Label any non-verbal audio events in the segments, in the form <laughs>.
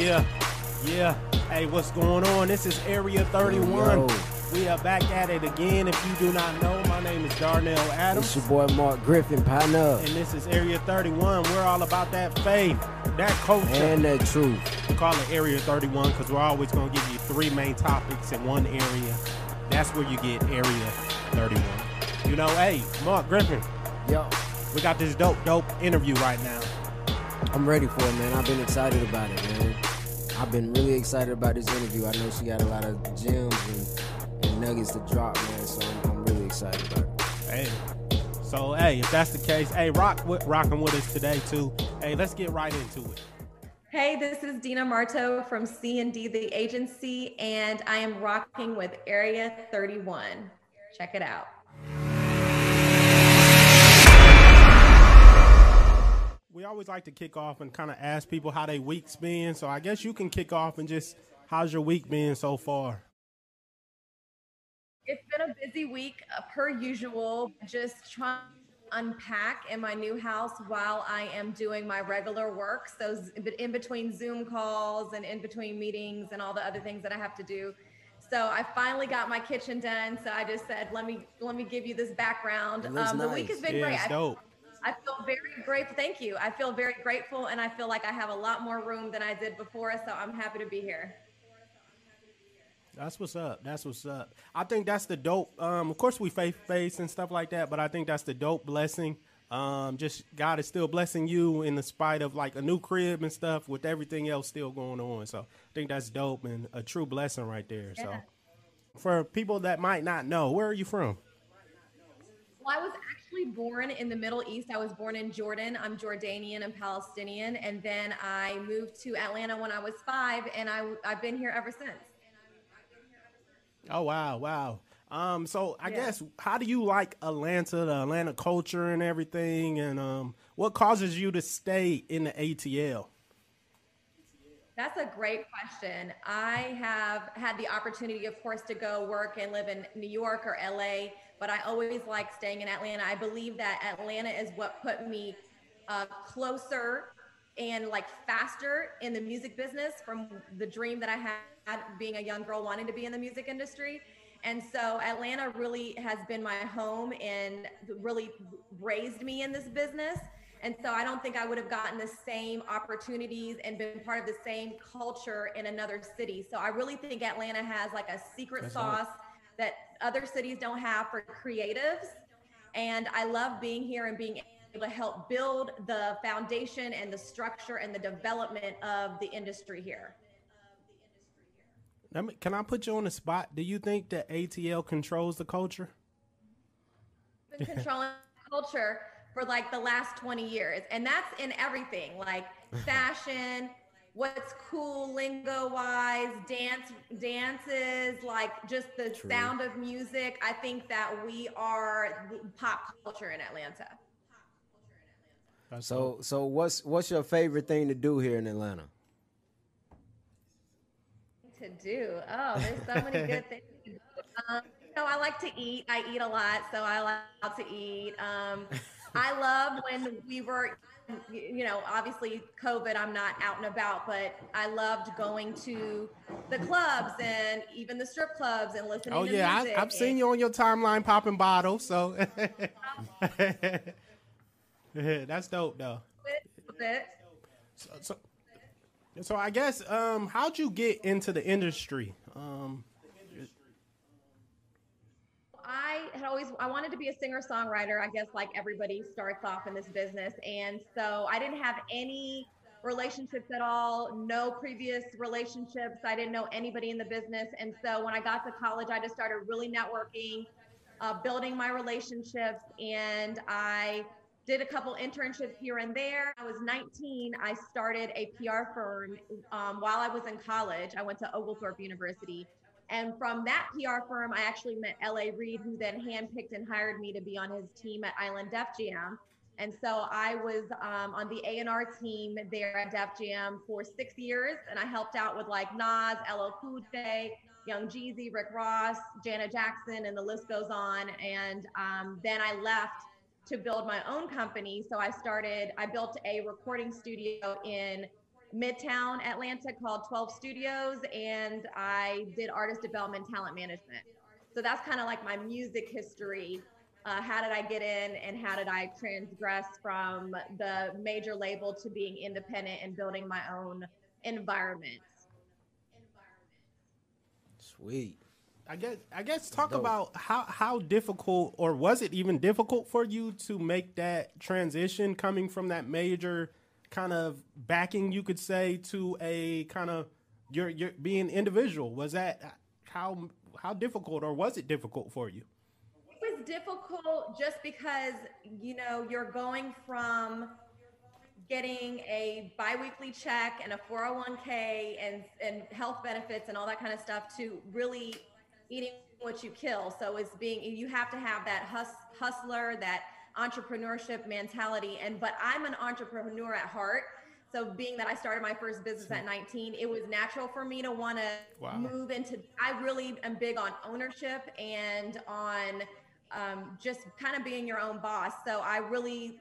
Yeah, yeah. Hey, what's going on? This is Area 31. Yo. We are back at it again. If you do not know, my name is Darnell Adams. It's your boy Mark Griffin, partner. And this is Area 31. We're all about that faith, that culture. And that truth. we call it Area 31 because we're always going to give you three main topics in one area. That's where you get Area 31. You know, hey, Mark Griffin, Yo, we got this dope, dope interview right now. I'm ready for it, man. I've been excited about it, man. I've been really excited about this interview. I know she got a lot of gems and, and nuggets to drop, man. So I'm, I'm really excited about it. Hey. So, hey, if that's the case, hey, rock with, rocking with us today, too. Hey, let's get right into it. Hey, this is Dina Marto from C&D The Agency, and I am rocking with Area 31. Check it out. We always like to kick off and kind of ask people how they week's been. So I guess you can kick off and just, how's your week been so far? It's been a busy week, uh, per usual, just trying to unpack in my new house while I am doing my regular work. So, in between Zoom calls and in between meetings and all the other things that I have to do. So I finally got my kitchen done. So I just said, let me let me give you this background. Um, the week has been Yeah, great. I- feel very grateful. Thank you. I feel very grateful and I feel like I have a lot more room than I did before. So I'm happy to be here. That's what's up. That's what's up. I think that's the dope. Um, of course, we faith based and stuff like that, but I think that's the dope blessing. Um, just God is still blessing you in the spite of like a new crib and stuff with everything else still going on. So I think that's dope and a true blessing right there. So for people that might not know, where are you from? Well, I was actually born in the Middle East. I was born in Jordan. I'm Jordanian and Palestinian. And then I moved to Atlanta when I was five, and I, I've been here ever since. Oh wow, wow. Um, so I Yeah. guess how do you like Atlanta, the Atlanta culture and everything, and um, what causes you to stay in the ATL? That's a great question. I have had the opportunity, of course, to go work and live in New York or LA, but I always like staying in Atlanta. I believe that Atlanta is what put me uh, closer and like faster in the music business from the dream that I had being a young girl wanting to be in the music industry. And so Atlanta really has been my home and really raised me in this business. And so I don't think I would have gotten the same opportunities and been part of the same culture in another city. So I really think Atlanta has like a secret That's sauce that other cities don't have for creatives. And I love being here and being able to help build the foundation and the structure and the development of the industry here. Let me, can I put you on the spot? Do you think that ATL controls the culture? been controlling culture for like the last 20 years and that's in everything like <laughs> fashion what's cool lingo wise dance dances like just the True. sound of music i think that we are the pop culture in atlanta That's So, so what's what's your favorite thing to do here in Atlanta? to do oh there's so many good <laughs> things to do. Um, so i like to eat i eat a lot so i like to eat um, i love when we were you know obviously covid i'm not out and about but i loved going to the clubs and even the strip clubs and listening Oh to yeah, I, I've seen you on your timeline popping bottles. So <laughs> that's dope though. So, so, so I guess um, how'd you get into the industry? Um, I had always I wanted to be a singer songwriter. I guess like everybody starts off in this business, and so I didn't have any relationships at all, no previous relationships. I didn't know anybody in the business, and so when I got to college, I just started really networking, uh, building my relationships, and I did a couple internships here and there. I was 19. I started a PR firm um, while I was in college. I went to Oglethorpe University. And from that PR firm, I actually met LA Reid, who then handpicked and hired me to be on his team at Island Def Jam. And so I was um, on the A&R team there at Def Jam for six years, and I helped out with like Nas, LL Cool J, Young Jeezy, Rick Ross, Janet Jackson, and the list goes on. And um, then I left to build my own company. So I started, I built a recording studio in Midtown Atlanta called 12 Studios, and I did artist development, talent management. So that's kind of like my music history. Uh, how did I get in, and how did I transgress from the major label to being independent and building my own environment? Sweet. I guess I guess talk Dope. about how how difficult or was it even difficult for you to make that transition coming from that major kind of backing you could say to a kind of your your being individual was that how how difficult or was it difficult for you? It was difficult just because you know you're going from getting a biweekly check and a 401k and and health benefits and all that kind of stuff to really eating what you kill. So it's being you have to have that hus, hustler, that entrepreneurship mentality. And but I'm an entrepreneur at heart. So being that I started my first business at 19, it was natural for me to want to Wow. move into. I really am big on ownership and on um, just kind of being your own boss. So I really,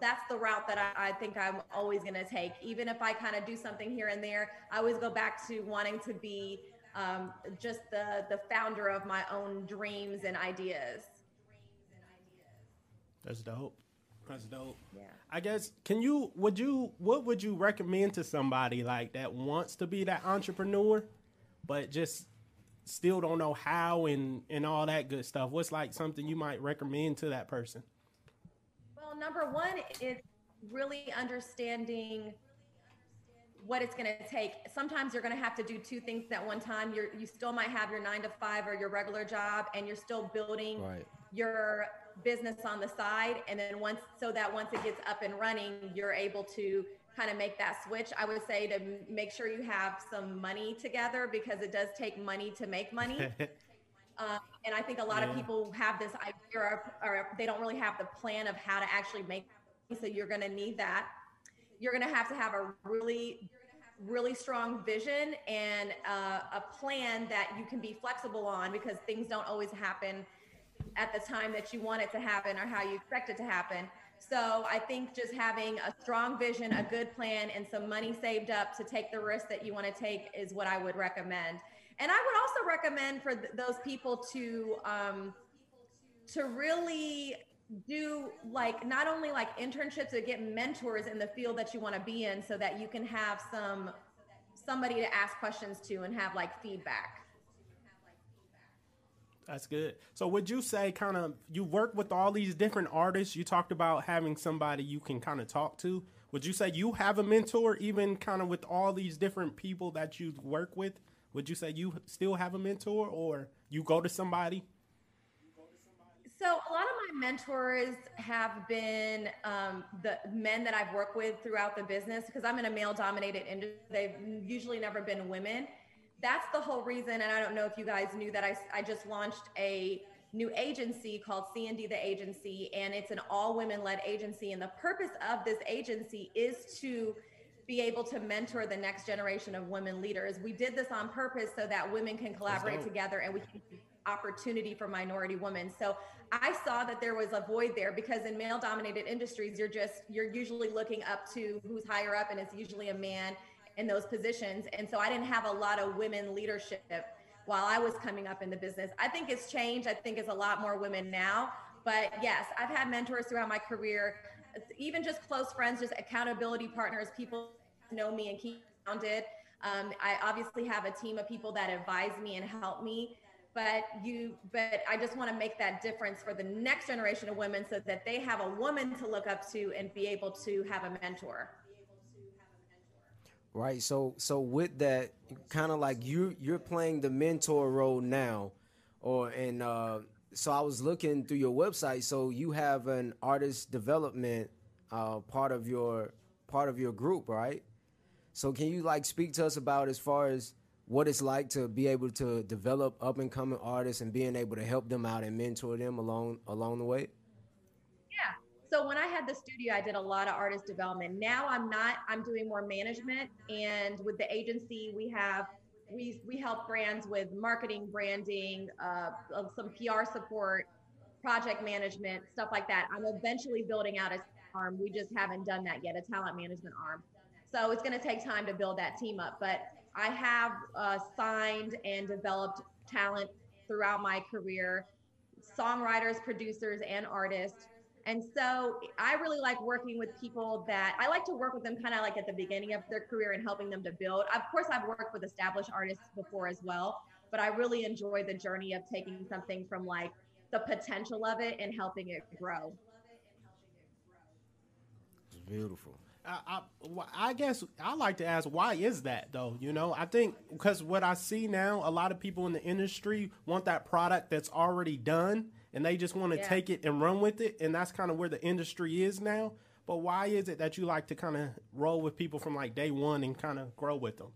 that's the route that I, I think I'm always going to take. Even if I kind of do something here and there, I always go back to wanting to be um, just the the founder of my own dreams and ideas. That's dope. That's dope. Yeah. I guess can you would you what would you recommend to somebody like that wants to be that entrepreneur but just still don't know how and and all that good stuff. What's like something you might recommend to that person? Well, number one is really understanding what it's going to take. Sometimes you're going to have to do two things at one time. You're you still might have your nine to five or your regular job, and you're still building Right. your business on the side. And then once so that once it gets up and running, you're able to kind of make that switch. I would say to make sure you have some money together because it does take money to make money. Uh, <laughs> and I think a lot Yeah. of people have this idea or, or they don't really have the plan of how to actually make money. So you're going to need that. You're going to have to have a really, really strong vision and uh, a plan that you can be flexible on because things don't always happen at the time that you want it to happen or how you expect it to happen. So I think just having a strong vision, a good plan, and some money saved up to take the risk that you want to take is what I would recommend. And I would also recommend for th- those people to um, to really do like not only like internships but get mentors in the field that you want to be in so that you can have some somebody to ask questions to and have like feedback That's good. So would you say kind of you work with all these different artists? You talked about having somebody you can kind of talk to. Would you say you have a mentor even kind of with all these different people that you work with? Would you say you still have a mentor or you go to somebody? So a lot of my mentors have been um, the men that I've worked with throughout the business because I'm in a male-dominated industry. They've usually never been women. That's the whole reason. And I don't know if you guys knew that I, I just launched a new agency called C&D The Agency, and it's an all-women-led agency. And the purpose of this agency is to be able to mentor the next generation of women leaders. We did this on purpose so that women can collaborate together and we can opportunity for minority women. So I saw that there was a void there because in male dominated industries, you're just, you're usually looking up to who's higher up and it's usually a man in those positions. And so I didn't have a lot of women leadership while I was coming up in the business. I think it's changed. I think it's a lot more women now. But yes, I've had mentors throughout my career, even just close friends, just accountability partners, people know me and keep grounded. Um, I obviously have a team of people that advise me and help me but you but i just want to make that difference for the next generation of women so that they have a woman to look up to and be able to have a mentor Right. So so with that, kind of like you you're playing the mentor role now, or and uh, so I was looking through your website. So you have an artist development uh, part of your part of your group, right? So can you like speak to us about as far as what it's like to be able to develop up and coming artists and being able to help them out and mentor them along along the way? So when i had the studio i did a lot of artist development now i'm not i'm doing more management and with the agency we have we we help brands with marketing branding uh, some pr support project management stuff like that i'm eventually building out a arm we just haven't done that yet a talent management arm So it's going to take time to build that team up. But I have uh, signed and developed talent throughout my career songwriters, producers, and artists. And so I really like working with people that I like to work with them kind of like at the beginning of their career and helping them to build. Of course, I've worked with established artists before as well, but I really enjoy the journey of taking something from like the potential of it and helping it grow. It's beautiful. I, I, I guess I like to ask why is that though? You know, I think because what I see now, a lot of people in the industry want that product that's already done, and they just want to Yeah. take it and run with it, and that's kind of where the industry is now. But why is it that you like to kind of roll with people from like day one and kind of grow with them?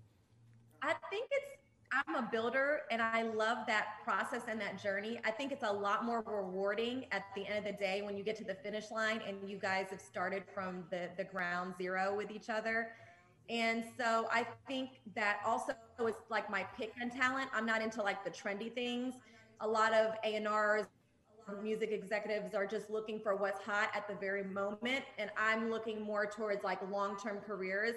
I think it's I'm a builder and I love that process and that journey. I think it's a lot more rewarding at the end of the day when you get to the finish line and you guys have started from the the ground zero with each other. And so I think that also is like my pick and talent. I'm not into like the trendy things. A lot of A&Rs music executives are just looking for what's hot at the very moment and I'm looking more towards like long-term careers.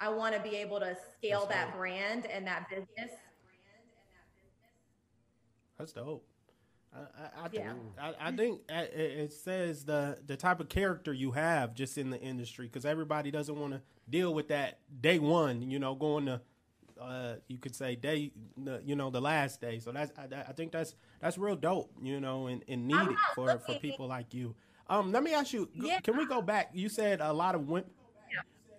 I want to be able to scale that brand and that business. That's dope. I, I, I think Yeah. I, I think uh, it, it says the the type of character you have just in the industry because everybody doesn't want to deal with that day one. You know, going to uh, you could say day, you know, the last day. So that's I, I think that's that's real dope. You know, and, and needed not for for people like you. Um, let me ask you. Yeah. Can we go back? You said a lot of women.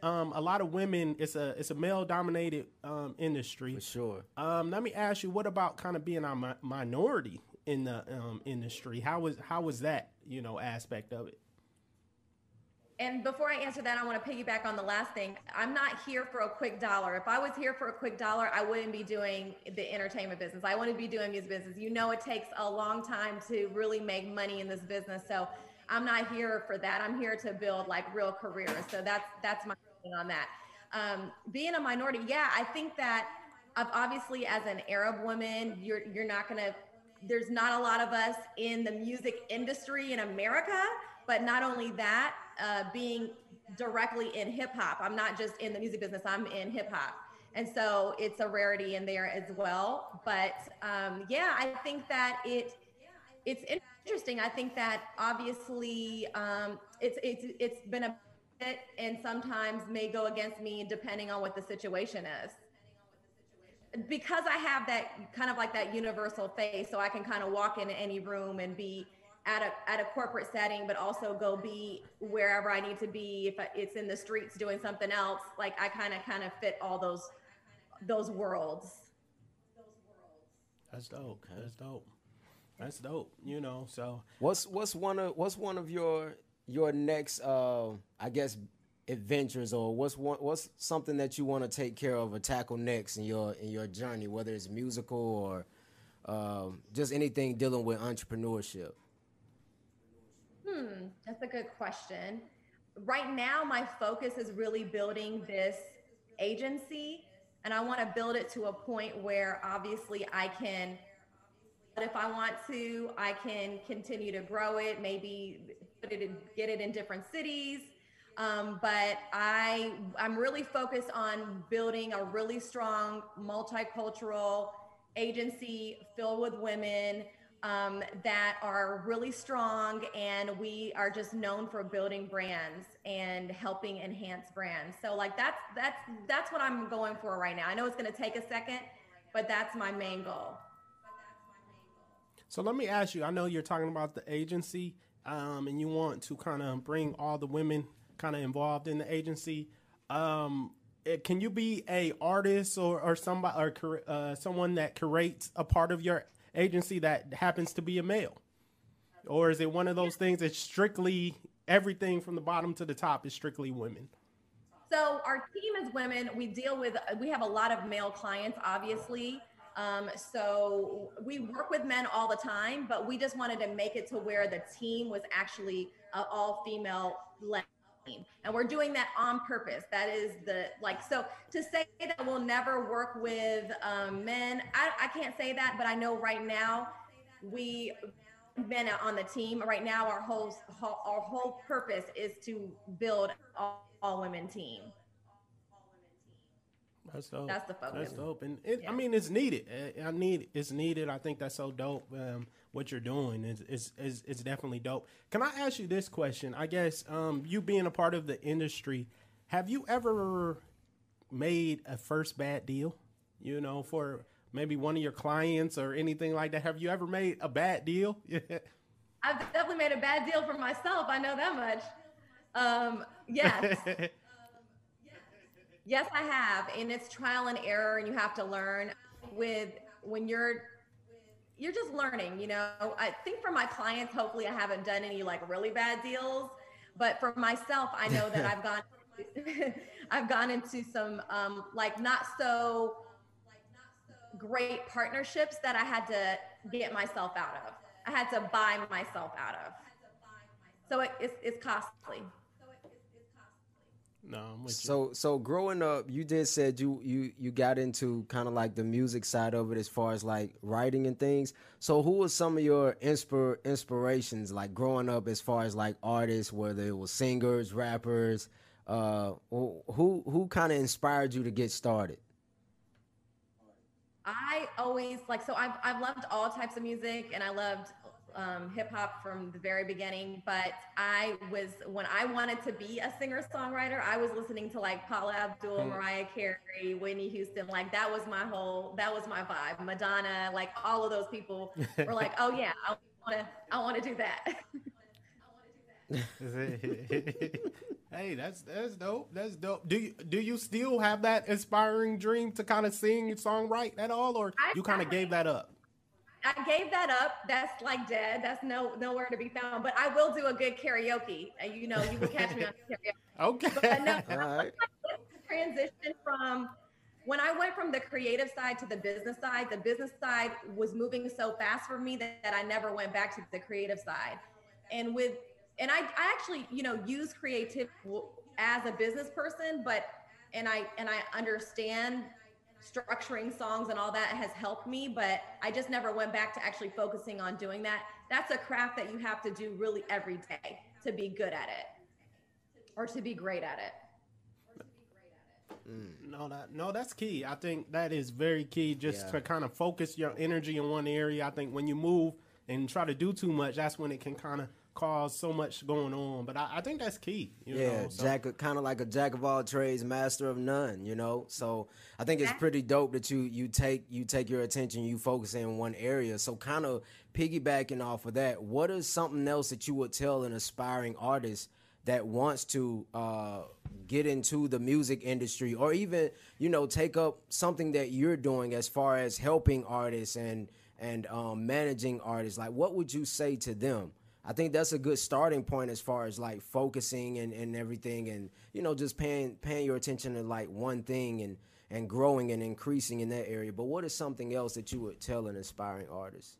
Um, a lot of women. It's a it's a male dominated um, industry. For sure. Um, let me ask you, what about kind of being a mi- minority in the um, industry? How was how was that you know aspect of it? And before I answer that, I want to piggyback on the last thing. I'm not here for a quick dollar. If I was here for a quick dollar, I wouldn't be doing the entertainment business. I wouldn't be doing music business. You know, it takes a long time to really make money in this business. So I'm not here for that. I'm here to build like real careers. So that's that's my on that. Um, being a minority, yeah, I think that ob- obviously as an Arab woman, you're you're not gonna. There's not a lot of us in the music industry in America. But not only that, uh, being directly in hip hop, I'm not just in the music business. I'm in hip hop, and so it's a rarity in there as well. But um, yeah, I think that it it's interesting. I think that obviously um, it's it's it's been a bit and sometimes may go against me depending on what the situation is. Because I have that kind of like that universal face, so I can kind of walk into any room and be at a at a corporate setting, but also go be wherever I need to be. If I- it's in the streets doing something else, like I kind of kind of fit all those those worlds. That's dope. That's dope. That's dope. You know, so What's what's one of what's one of your your next uh I guess adventures or what's one what's something that you want to take care of or tackle next in your in your journey, whether it's musical or um, just anything dealing with entrepreneurship. That's a good question. Right now, my focus is really building this agency, and I want to build it to a point where obviously I can, but if I want to, I can continue to grow it, maybe put it in, get it in different cities. Um, but I, I'm really focused on building a really strong multicultural agency filled with women um, that are really strong and we are just known for building brands and helping enhance brands so like that's that's that's what i'm going for right now i know it's going to take a second but that's my main goal so let me ask you. I know you're talking about the agency, um, and you want to kind of bring all the women kind of involved in the agency. Um, eh, can you be a artist or or somebody or uh, someone that curates a part of your agency that happens to be a male, or is it one of those things that's strictly everything from the bottom to the top is strictly women? So our team is women. We deal with we have a lot of male clients, obviously. Um, so we work with men all the time, but we just wanted to make it to where the team was actually uh, all female led and we're doing that on purpose. That is the like so to say that we'll never work with um, men. I, I can't say that, but I know right now we men on the team right now our whole our whole purpose is to build all, all women team That's dope. That's the focus. That's dope, and it, yeah. I mean, it's needed. I need it's needed. I think that's so dope. Um, what you're doing is is, is is definitely dope. Can I ask you this question? I guess um, you being a part of the industry, have you ever made a first bad deal? You know, for maybe one of your clients or anything like that. Have you ever made a bad deal? <laughs> I've definitely made a bad deal for myself. I know that much. Um, yes. <laughs> yes, I have. And it's trial and error and you have to learn with when you're you're just learning, you know. I think for my clients, hopefully I haven't done any like really bad deals. But for myself, I know that <laughs> I've gone <laughs> I've gone into some um, like not so great partnerships that I had to get myself out of. I had to buy myself out of. So it, it's, it's costly. No, I'm with so you. so growing up, you did said you you you got into kind of like the music side of it as far as like writing and things. So who were some of your inspir inspirations like growing up as far as like artists, whether it was singers, rappers, uh, who who kind of inspired you to get started? I always like so I've I've loved all types of music and I loved um, hip hop from the very beginning. But I was when I wanted to be a singer songwriter, I was listening to like Paula Abdul, mm. Mariah Carey, Whitney Houston. Like that was my whole that was my vibe. Madonna, like all of those people were like, oh yeah, I want to I want to do that. <laughs> hey, that's that's dope. That's dope. Do you do you still have that inspiring dream to kind of sing and songwrite at all, or you kind of gave that up? I gave that up. That's like dead. That's no nowhere to be found. But I will do a good karaoke. You know, you will catch me on <laughs> karaoke. Okay. But no, <laughs> right. transition from when I went from the creative side to the business side, the business side was moving so fast for me that, that I never went back to the creative side. And with and I, I actually, you know, use creativity as a business person, but and I and I understand structuring songs and all that has helped me, but I just never went back to actually focusing on doing that. That's a craft that you have to do really every day to be good at it or to be great at it. Mm. No, that no, that's key. I think that is very key. Just yeah. to kind of focus your energy in one area. I think when you move and try to do too much, that's when it can kind of cause so much going on. But I, I think that's key. yeah, know, so. jack kind of like a jack of all trades, master of none. You know, so I think it's pretty dope that you you take you take your attention, you focus in one area. So kind of piggybacking off of that, what is something else that you would tell an aspiring artist? that wants to uh, get into the music industry or even you know take up something that you're doing as far as helping artists and and um, managing artists like what would you say to them I think that's a good starting point as far as like focusing and, and everything and you know just paying paying your attention to like one thing and and growing and increasing in that area. But what is something else that you would tell an aspiring artist?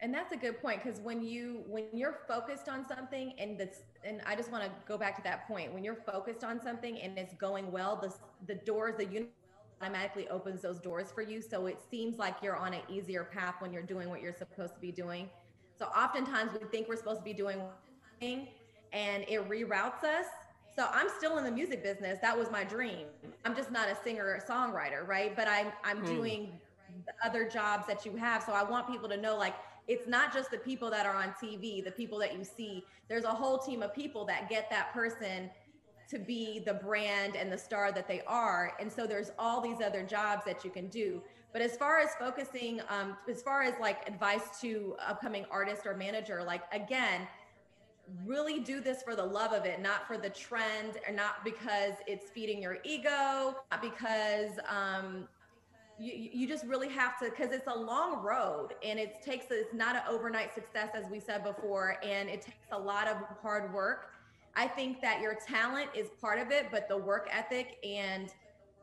And that's a good point because when you when you're focused on something and that's and I just want to go back to that point when you're focused on something and it's going well the the doors the universe automatically opens those doors for you. So it seems like you're on an easier path when you're doing what you're supposed to be doing. So oftentimes we think we're supposed to be doing one thing and it reroutes us. So I'm still in the music business. That was my dream. I'm just not a singer or songwriter, right? But I'm I'm hmm. doing other jobs that you have. So I want people to know like it's not just the people that are on TV, the people that you see. There's a whole team of people that get that person to be the brand and the star that they are. And so there's all these other jobs that you can do. But as far as focusing, um, as far as like advice to upcoming artist or manager, like again, really do this for the love of it, not for the trend or not because it's feeding your ego, not because um, you, you just really have to because it's a long road and it takes it's not an overnight success as we said before and it takes a lot of hard work I think that your talent is part of it, but the work ethic and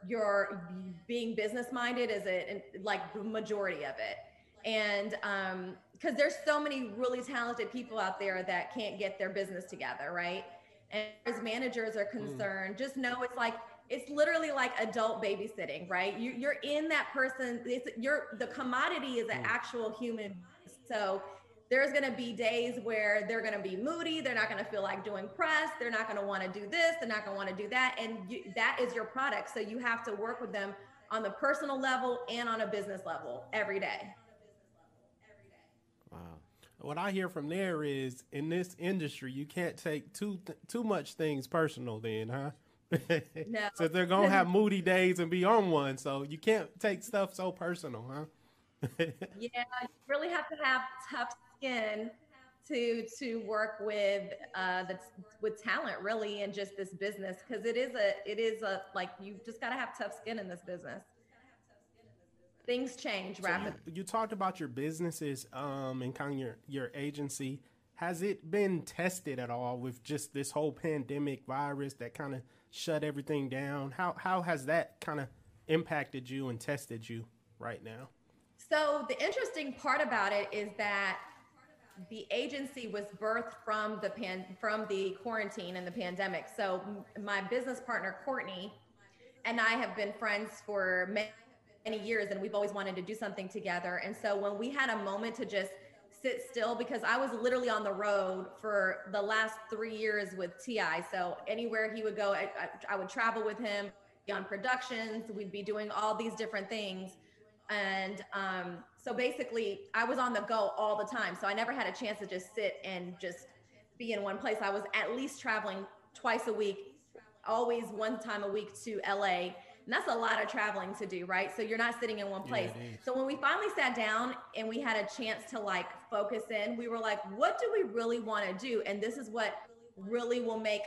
your being business minded is a like the majority of it. And um, because there's so many really talented people out there that can't get their business together, right? And as managers are hmm. concerned, mm. just know it's like it's literally like adult babysitting, right? You, are in that person. It's you're the commodity is an mm. actual human. So there's going to be days where they're going to be moody they're not going to feel like doing press they're not going to want to do this they're not going to want to do that and you, that is your product. So you have to work with them on the personal level and on a business level every day. Wow. What i hear from there is in this industry you can't take too too much things personal then huh? <laughs> No. so they're gonna have moody days and be on one so you can't take stuff so personal huh? <laughs> Yeah, you really have to have tough skin to to work with uh that's with talent really and just this business because it is a it is a like you just got to have tough skin in this business. Things change so rapidly you, you, talked about your businesses um and kind of your your agency. Has it been tested at all with just this whole pandemic virus that kind of shut everything down? How how has that kind of impacted you and tested you right now? So the interesting part about it is that the agency was birthed from the pan from the quarantine and the pandemic. So my business partner Courtney and I have been friends for many, many years, and we've always wanted to do something together. And so when we had a moment to just sit still, because I was literally on the road for the last three years with Ti. So anywhere he would go, I, I, would travel with him on productions. We'd be doing all these different things. And um, so basically, I was on the go all the time. So I never had a chance to just sit and just be in one place. I was at least traveling twice a week, always one time a week to LA. And that's a lot of traveling to do, right? So you're not sitting in one place. Yeah, so when we finally sat down and we had a chance to like focus in, we were like, what do we really want to do? And this is what really will make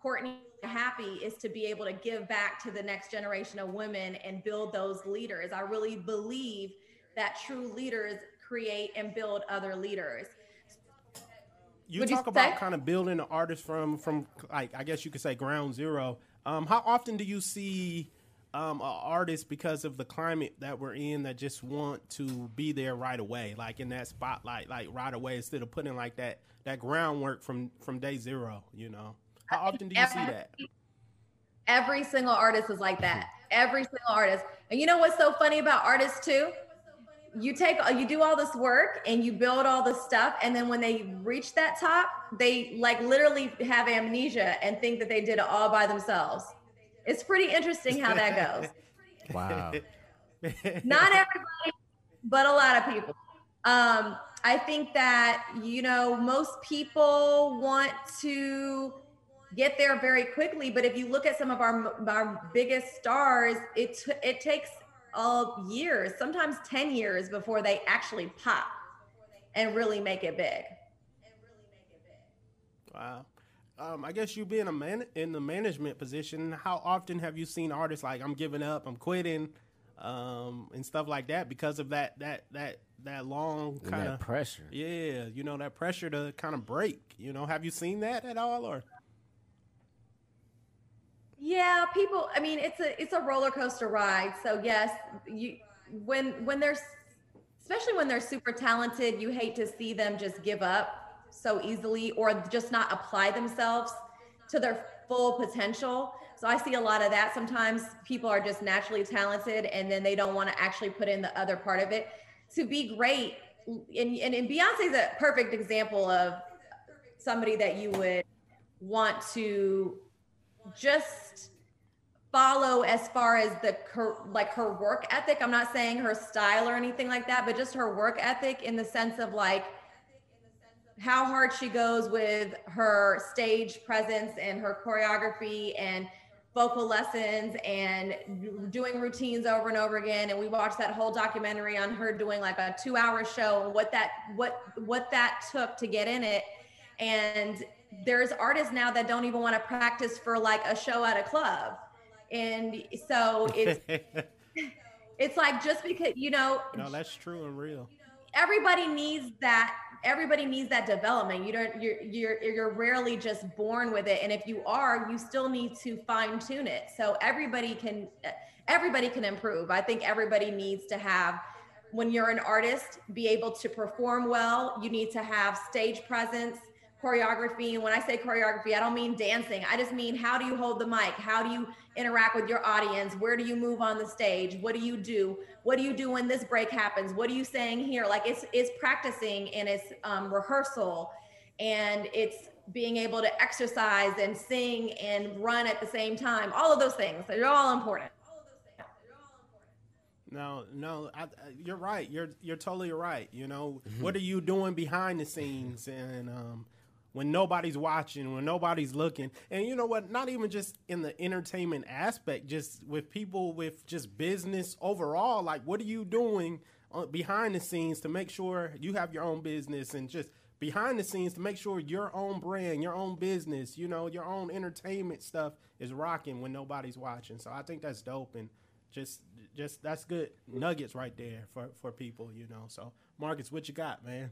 Courtney happy is to be able to give back to the next generation of women and build those leaders. I really believe that true leaders create and build other leaders. You Would talk you about kind of building an artist from from like I guess you could say ground zero. Um, how often do you see um, an artist because of the climate that we're in that just want to be there right away, like in that spotlight, like right away, instead of putting like that that groundwork from from day zero? You know. How often do you every, see that? Every single artist is like that. Every single artist. And you know what's so funny about artists too? You take you do all this work and you build all this stuff and then when they reach that top, they like literally have amnesia and think that they did it all by themselves. It's pretty interesting how that goes. <laughs> wow. <laughs> Not everybody, but a lot of people. Um, I think that you know most people want to get there very quickly. But if you look at some of our our biggest stars, it it takes uh, years, sometimes ten years before they actually pop and really make it big. Wow. Um, I guess you being a man in the management position, how often have you seen artists like I'm giving up, I'm quitting, um, and stuff like that because of that that that that long kind of pressure? Yeah, you know that pressure to kind of break. You know, have you seen that at all, or? Yeah, people. I mean, it's a it's a roller coaster ride. So yes, you when when they're especially when they're super talented, you hate to see them just give up so easily or just not apply themselves to their full potential. So I see a lot of that. Sometimes people are just naturally talented and then they don't want to actually put in the other part of it. To be great, and, and, and Beyonce is a perfect example of somebody that you would want to just follow as far as the her, like her work ethic. I'm not saying her style or anything like that, but just her work ethic in the sense of like how hard she goes with her stage presence and her choreography and vocal lessons and doing routines over and over again and we watched that whole documentary on her doing like a 2 hour show and what that what what that took to get in it and there's artists now that don't even want to practice for like a show at a club. And so it's <laughs> it's like just because you know no that's true and real. everybody needs that everybody needs that development. You don't you're you're you're rarely just born with it. And if you are you still need to fine tune it. So everybody can everybody can improve. I think everybody needs to have when you're an artist be able to perform well. You need to have stage presence choreography. And when I say choreography, I don't mean dancing. I just mean how do you hold the mic? How do you interact with your audience? Where do you move on the stage? What do you do? What do you do when this break happens? What are you saying here? Like it's it's practicing and it's um, rehearsal and it's being able to exercise and sing and run at the same time. All of those things. They're all important. No, no, I, you're right. You're you're totally right. You know, mm-hmm. what are you doing behind the scenes and um, when nobody's watching, when nobody's looking, and you know what? Not even just in the entertainment aspect, just with people with just business overall. Like, what are you doing uh, behind the scenes to make sure you have your own business and just behind the scenes to make sure your own brand, your own business, you know, your own entertainment stuff is rocking when nobody's watching. So I think that's dope and just just that's good nuggets right there for for people, you know. So Marcus, what you got, man?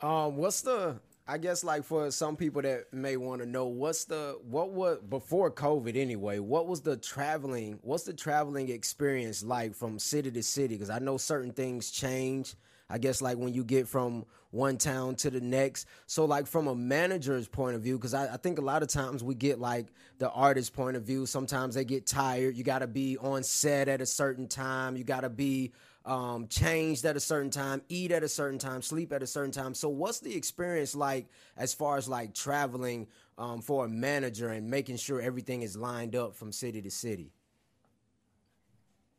Um, what's the I guess like for some people that may want to know what's the what was before COVID anyway, what was the traveling what's the traveling experience like from city to city because I know certain things change. I guess like when you get from one town to the next. So like from a manager's point of view, because I, I, think a lot of times we get like the artist's point of view. Sometimes they get tired. You got to be on set at a certain time. You got to be um, changed at a certain time, eat at a certain time, sleep at a certain time. So what's the experience like as far as like traveling um, for a manager and making sure everything is lined up from city to city?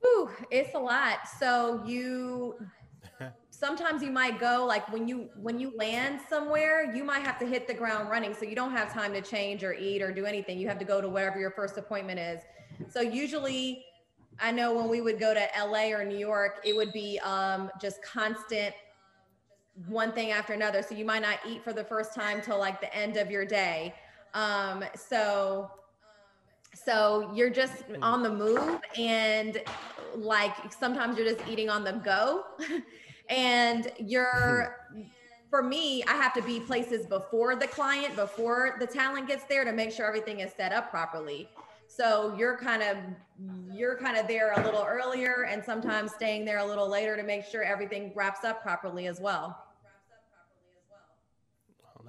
Ooh, it's a lot. So you sometimes you might go like when you when you land somewhere you might have to hit the ground running so you don't have time to change or eat or do anything you have to go to wherever your first appointment is so usually i know when we would go to la or new york it would be um, just constant one thing after another. So you might not eat for the first time till like the end of your day. Um, so so you're just on the move and like sometimes you're just eating on the go. <laughs> And you're for me i have to be places before the client before the talent gets there to make sure everything is set up properly so you're kind of you're kind of there a little earlier and sometimes staying there a little later to make sure everything wraps up properly as well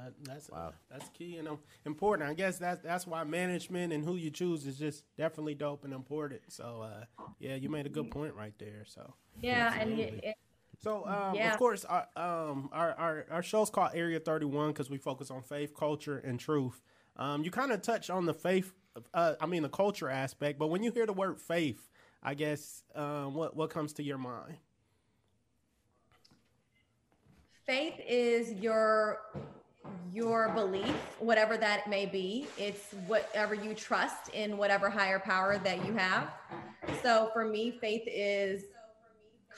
that, that's wow. that's key and um, important. I guess that's that's why management and who you choose is just definitely dope and important. So uh, yeah, you made a good point right there. So yeah, absolutely. and it, so, um, yeah. of course, our, um, our, our, our show's called Area 31 because we focus on faith, culture, and truth. Um, you kind of touch on the faith, uh, I mean, the culture aspect, but when you hear the word faith, I guess, um, what, what comes to your mind? Faith is your your belief, whatever that may be. It's whatever you trust in whatever higher power that you have. So for me, faith is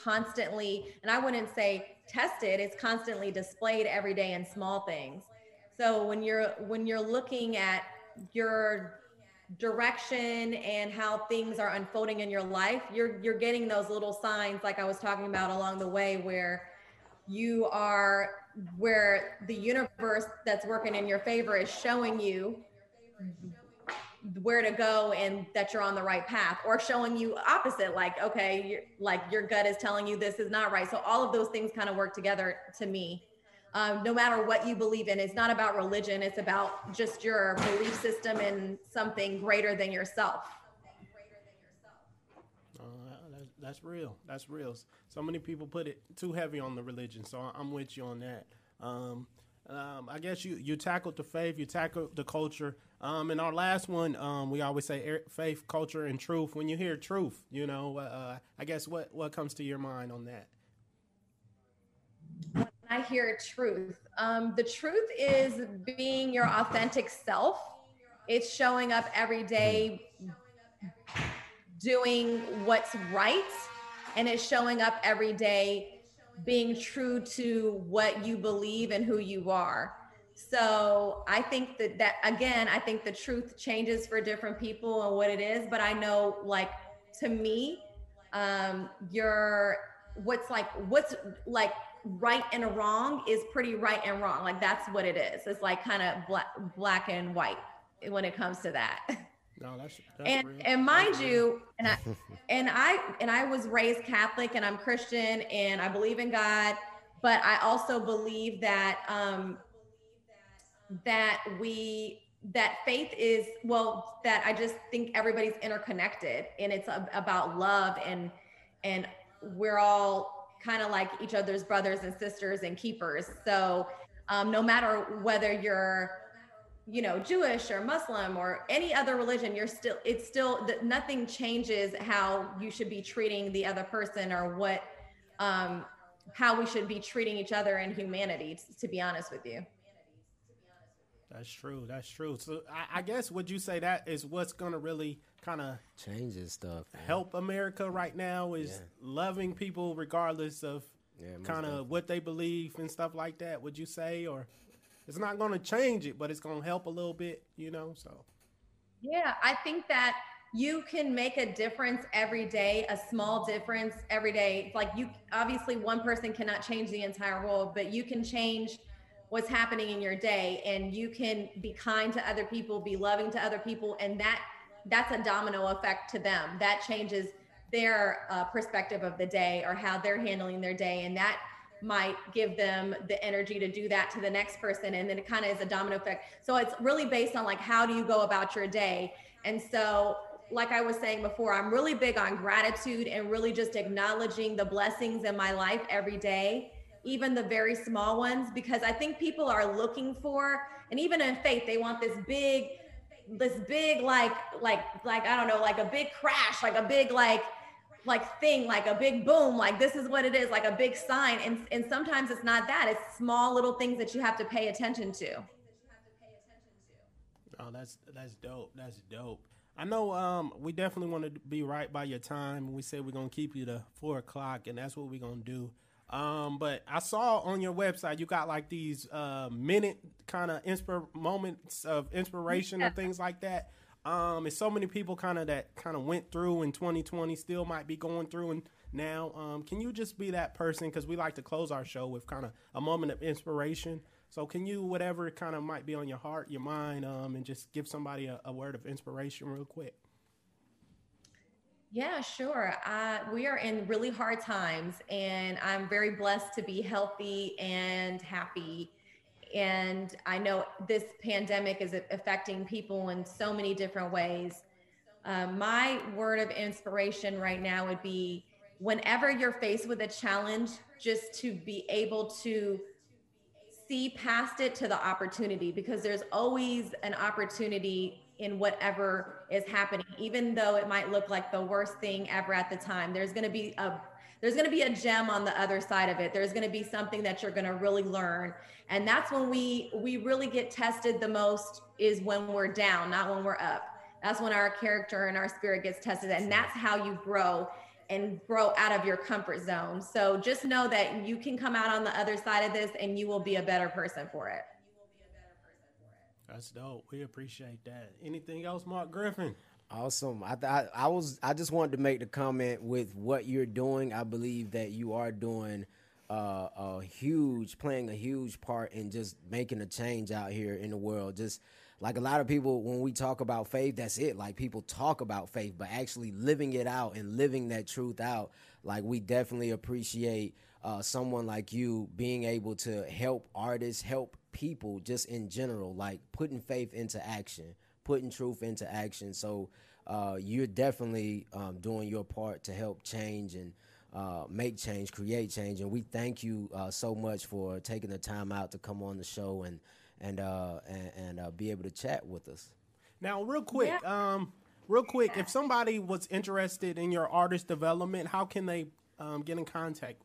constantly, and I wouldn't say tested, it's constantly displayed every day in small things. So when you're when you're looking at your direction and how things are unfolding in your life, you're you're getting those little signs like I was talking about along the way where you are where the universe that's working in your favor is showing you where to go and that you're on the right path or showing you opposite like okay like your gut is telling you this is not right. So all of those things kind of work together to me um, no matter what you believe in it's not about religion it's about just your belief system in something greater than yourself uh, that's, that's real that's real so many people put it too heavy on the religion so i'm with you on that um, um, I guess you you tackled the faith, you tackled the culture. Um, and our last one, um, we always say faith, culture, and truth. When you hear truth, you know, uh, I guess what what comes to your mind on that? I hear truth, um, the truth is being your authentic self. It's showing up every day, doing what's right, and it's showing up every day being true to what you believe and who you are. So I think that that again, I think the truth changes for different people and what it is, but I know like to me, um, you're what's like what's like right and wrong is pretty right and wrong. Like that's what it is. It's like kind of black black and white when it comes to that. No, that's, that's and real. and mind that's you, real. and I and I and I was raised Catholic and I'm Christian and I believe in God, but I also believe that um, that we that faith is well that i just think everybody's interconnected and it's about love and and we're all kind of like each other's brothers and sisters and keepers. So um, no matter whether you're you know jewish or muslim or any other religion you're still it's still nothing changes how you should be treating the other person or what um how we should be treating each other in humanity to be honest with you that's true. That's true. So I, I, guess would you say that is what's going to really kind of changes stuff, man. help America right now is yeah. loving people regardless of yeah, kind of what they believe and stuff like that. Would you say, or it's not going to change it, but it's going to help a little bit, you know? So yeah, I think that you can make a difference every day, a small difference every day. Like you, obviously, one person cannot change the entire world, but you can change what's happening in your day and you can be kind to other people be loving to other people and that that's a domino effect to them. That changes their uh, perspective of the day or how they're handling their day and that might give them the energy to do that to the next person and then it kind of is a domino effect. So it's really based on like how do you go about your day? And so like I was saying before, I'm really big on gratitude and really just acknowledging the blessings in my life every day even the very small ones, because I think people are looking for, and even in faith, they want this big, this big, like, like, like, I don't know, like a big crash, like a big, like, like thing, like a big boom, like this is what it is, like a big sign. And, and sometimes it's not that, it's small little things that you have to pay attention to. Oh, that's that's dope. That's dope. I know um, we definitely want to be right by your time. We said we're gonna keep you to four o'clock, and that's what we're gonna do. Um, but I saw on your website you got like these uh, minute kind of inspir moments of inspiration yeah. and things like that. Um, and so many people kind of that kind of went through in 2020 still might be going through and now. Um, can you just be that person? Because we like to close our show with kind of a moment of inspiration. So can you, whatever kind of might be on your heart, your mind, um, and just give somebody a, a word of inspiration real quick? Yeah, sure. We are in really hard times, and I'm very blessed to be healthy and happy. And I know this pandemic is affecting people in so many different ways. Uh, my word of inspiration right now would be whenever you're faced with a challenge, just to be able to see past it to the opportunity because there's always an opportunity in whatever is happening even though it might look like the worst thing ever at the time. There's going to be a there's going to be a gem on the other side of it. There's going to be something that you're going to really learn. And that's when we we really get tested the most is when we're down not when we're up. That's when our character and our spirit gets tested and that's how you grow and grow out of your comfort zone. So just know that you can come out on the other side of this and you will be a better person for it that's dope. We appreciate that. Anything else, Mark Griffin? Awesome. I, I, I was I just wanted to make the comment with what you're doing. I believe that you are doing uh, a huge, playing a huge part in just making a change out here in the world. Just like a lot of people, when we talk about faith, that's it. Like people talk about faith, but actually living it out and living that truth out. Like we definitely appreciate uh, someone like you being able to help artists, help people just in general, like putting faith into action, putting truth into action. So uh, you're definitely um, doing your part to help change and uh, make change, create change. And we thank you uh, so much for taking the time out to come on the show and and uh, and, and uh, be able to chat with us. Now, real quick, yeah. um, real quick, if somebody was interested in your artist development, how can they um, get in contact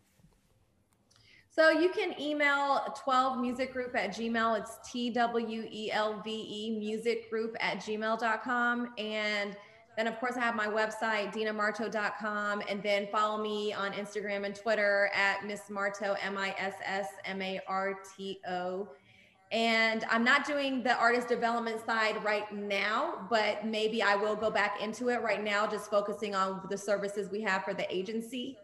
so you can email 12 music group at gmail. It's T W E L V E music group at gmail.com. And then, of course, I have my website, dinamarto.com. And then follow me on Instagram and Twitter at Miss Marto, M I S S M A R T O. And I'm not doing the artist development side right now, but maybe I will go back into it right now, just focusing on the services we have for the agency.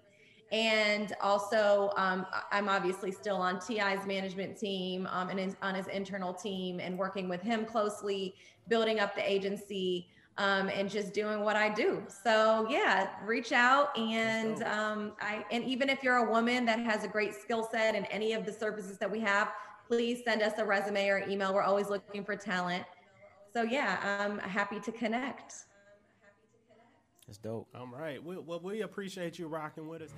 And also, um, I'm obviously still on T.I's management team um, and his, on his internal team and working with him closely, building up the agency um, and just doing what I do. So yeah, reach out and um, I and even if you're a woman that has a great skill set in any of the services that we have, please send us a resume or email. We're always looking for talent. So yeah, I'm happy to connect. That's dope. All right. We, well, we appreciate you rocking with us.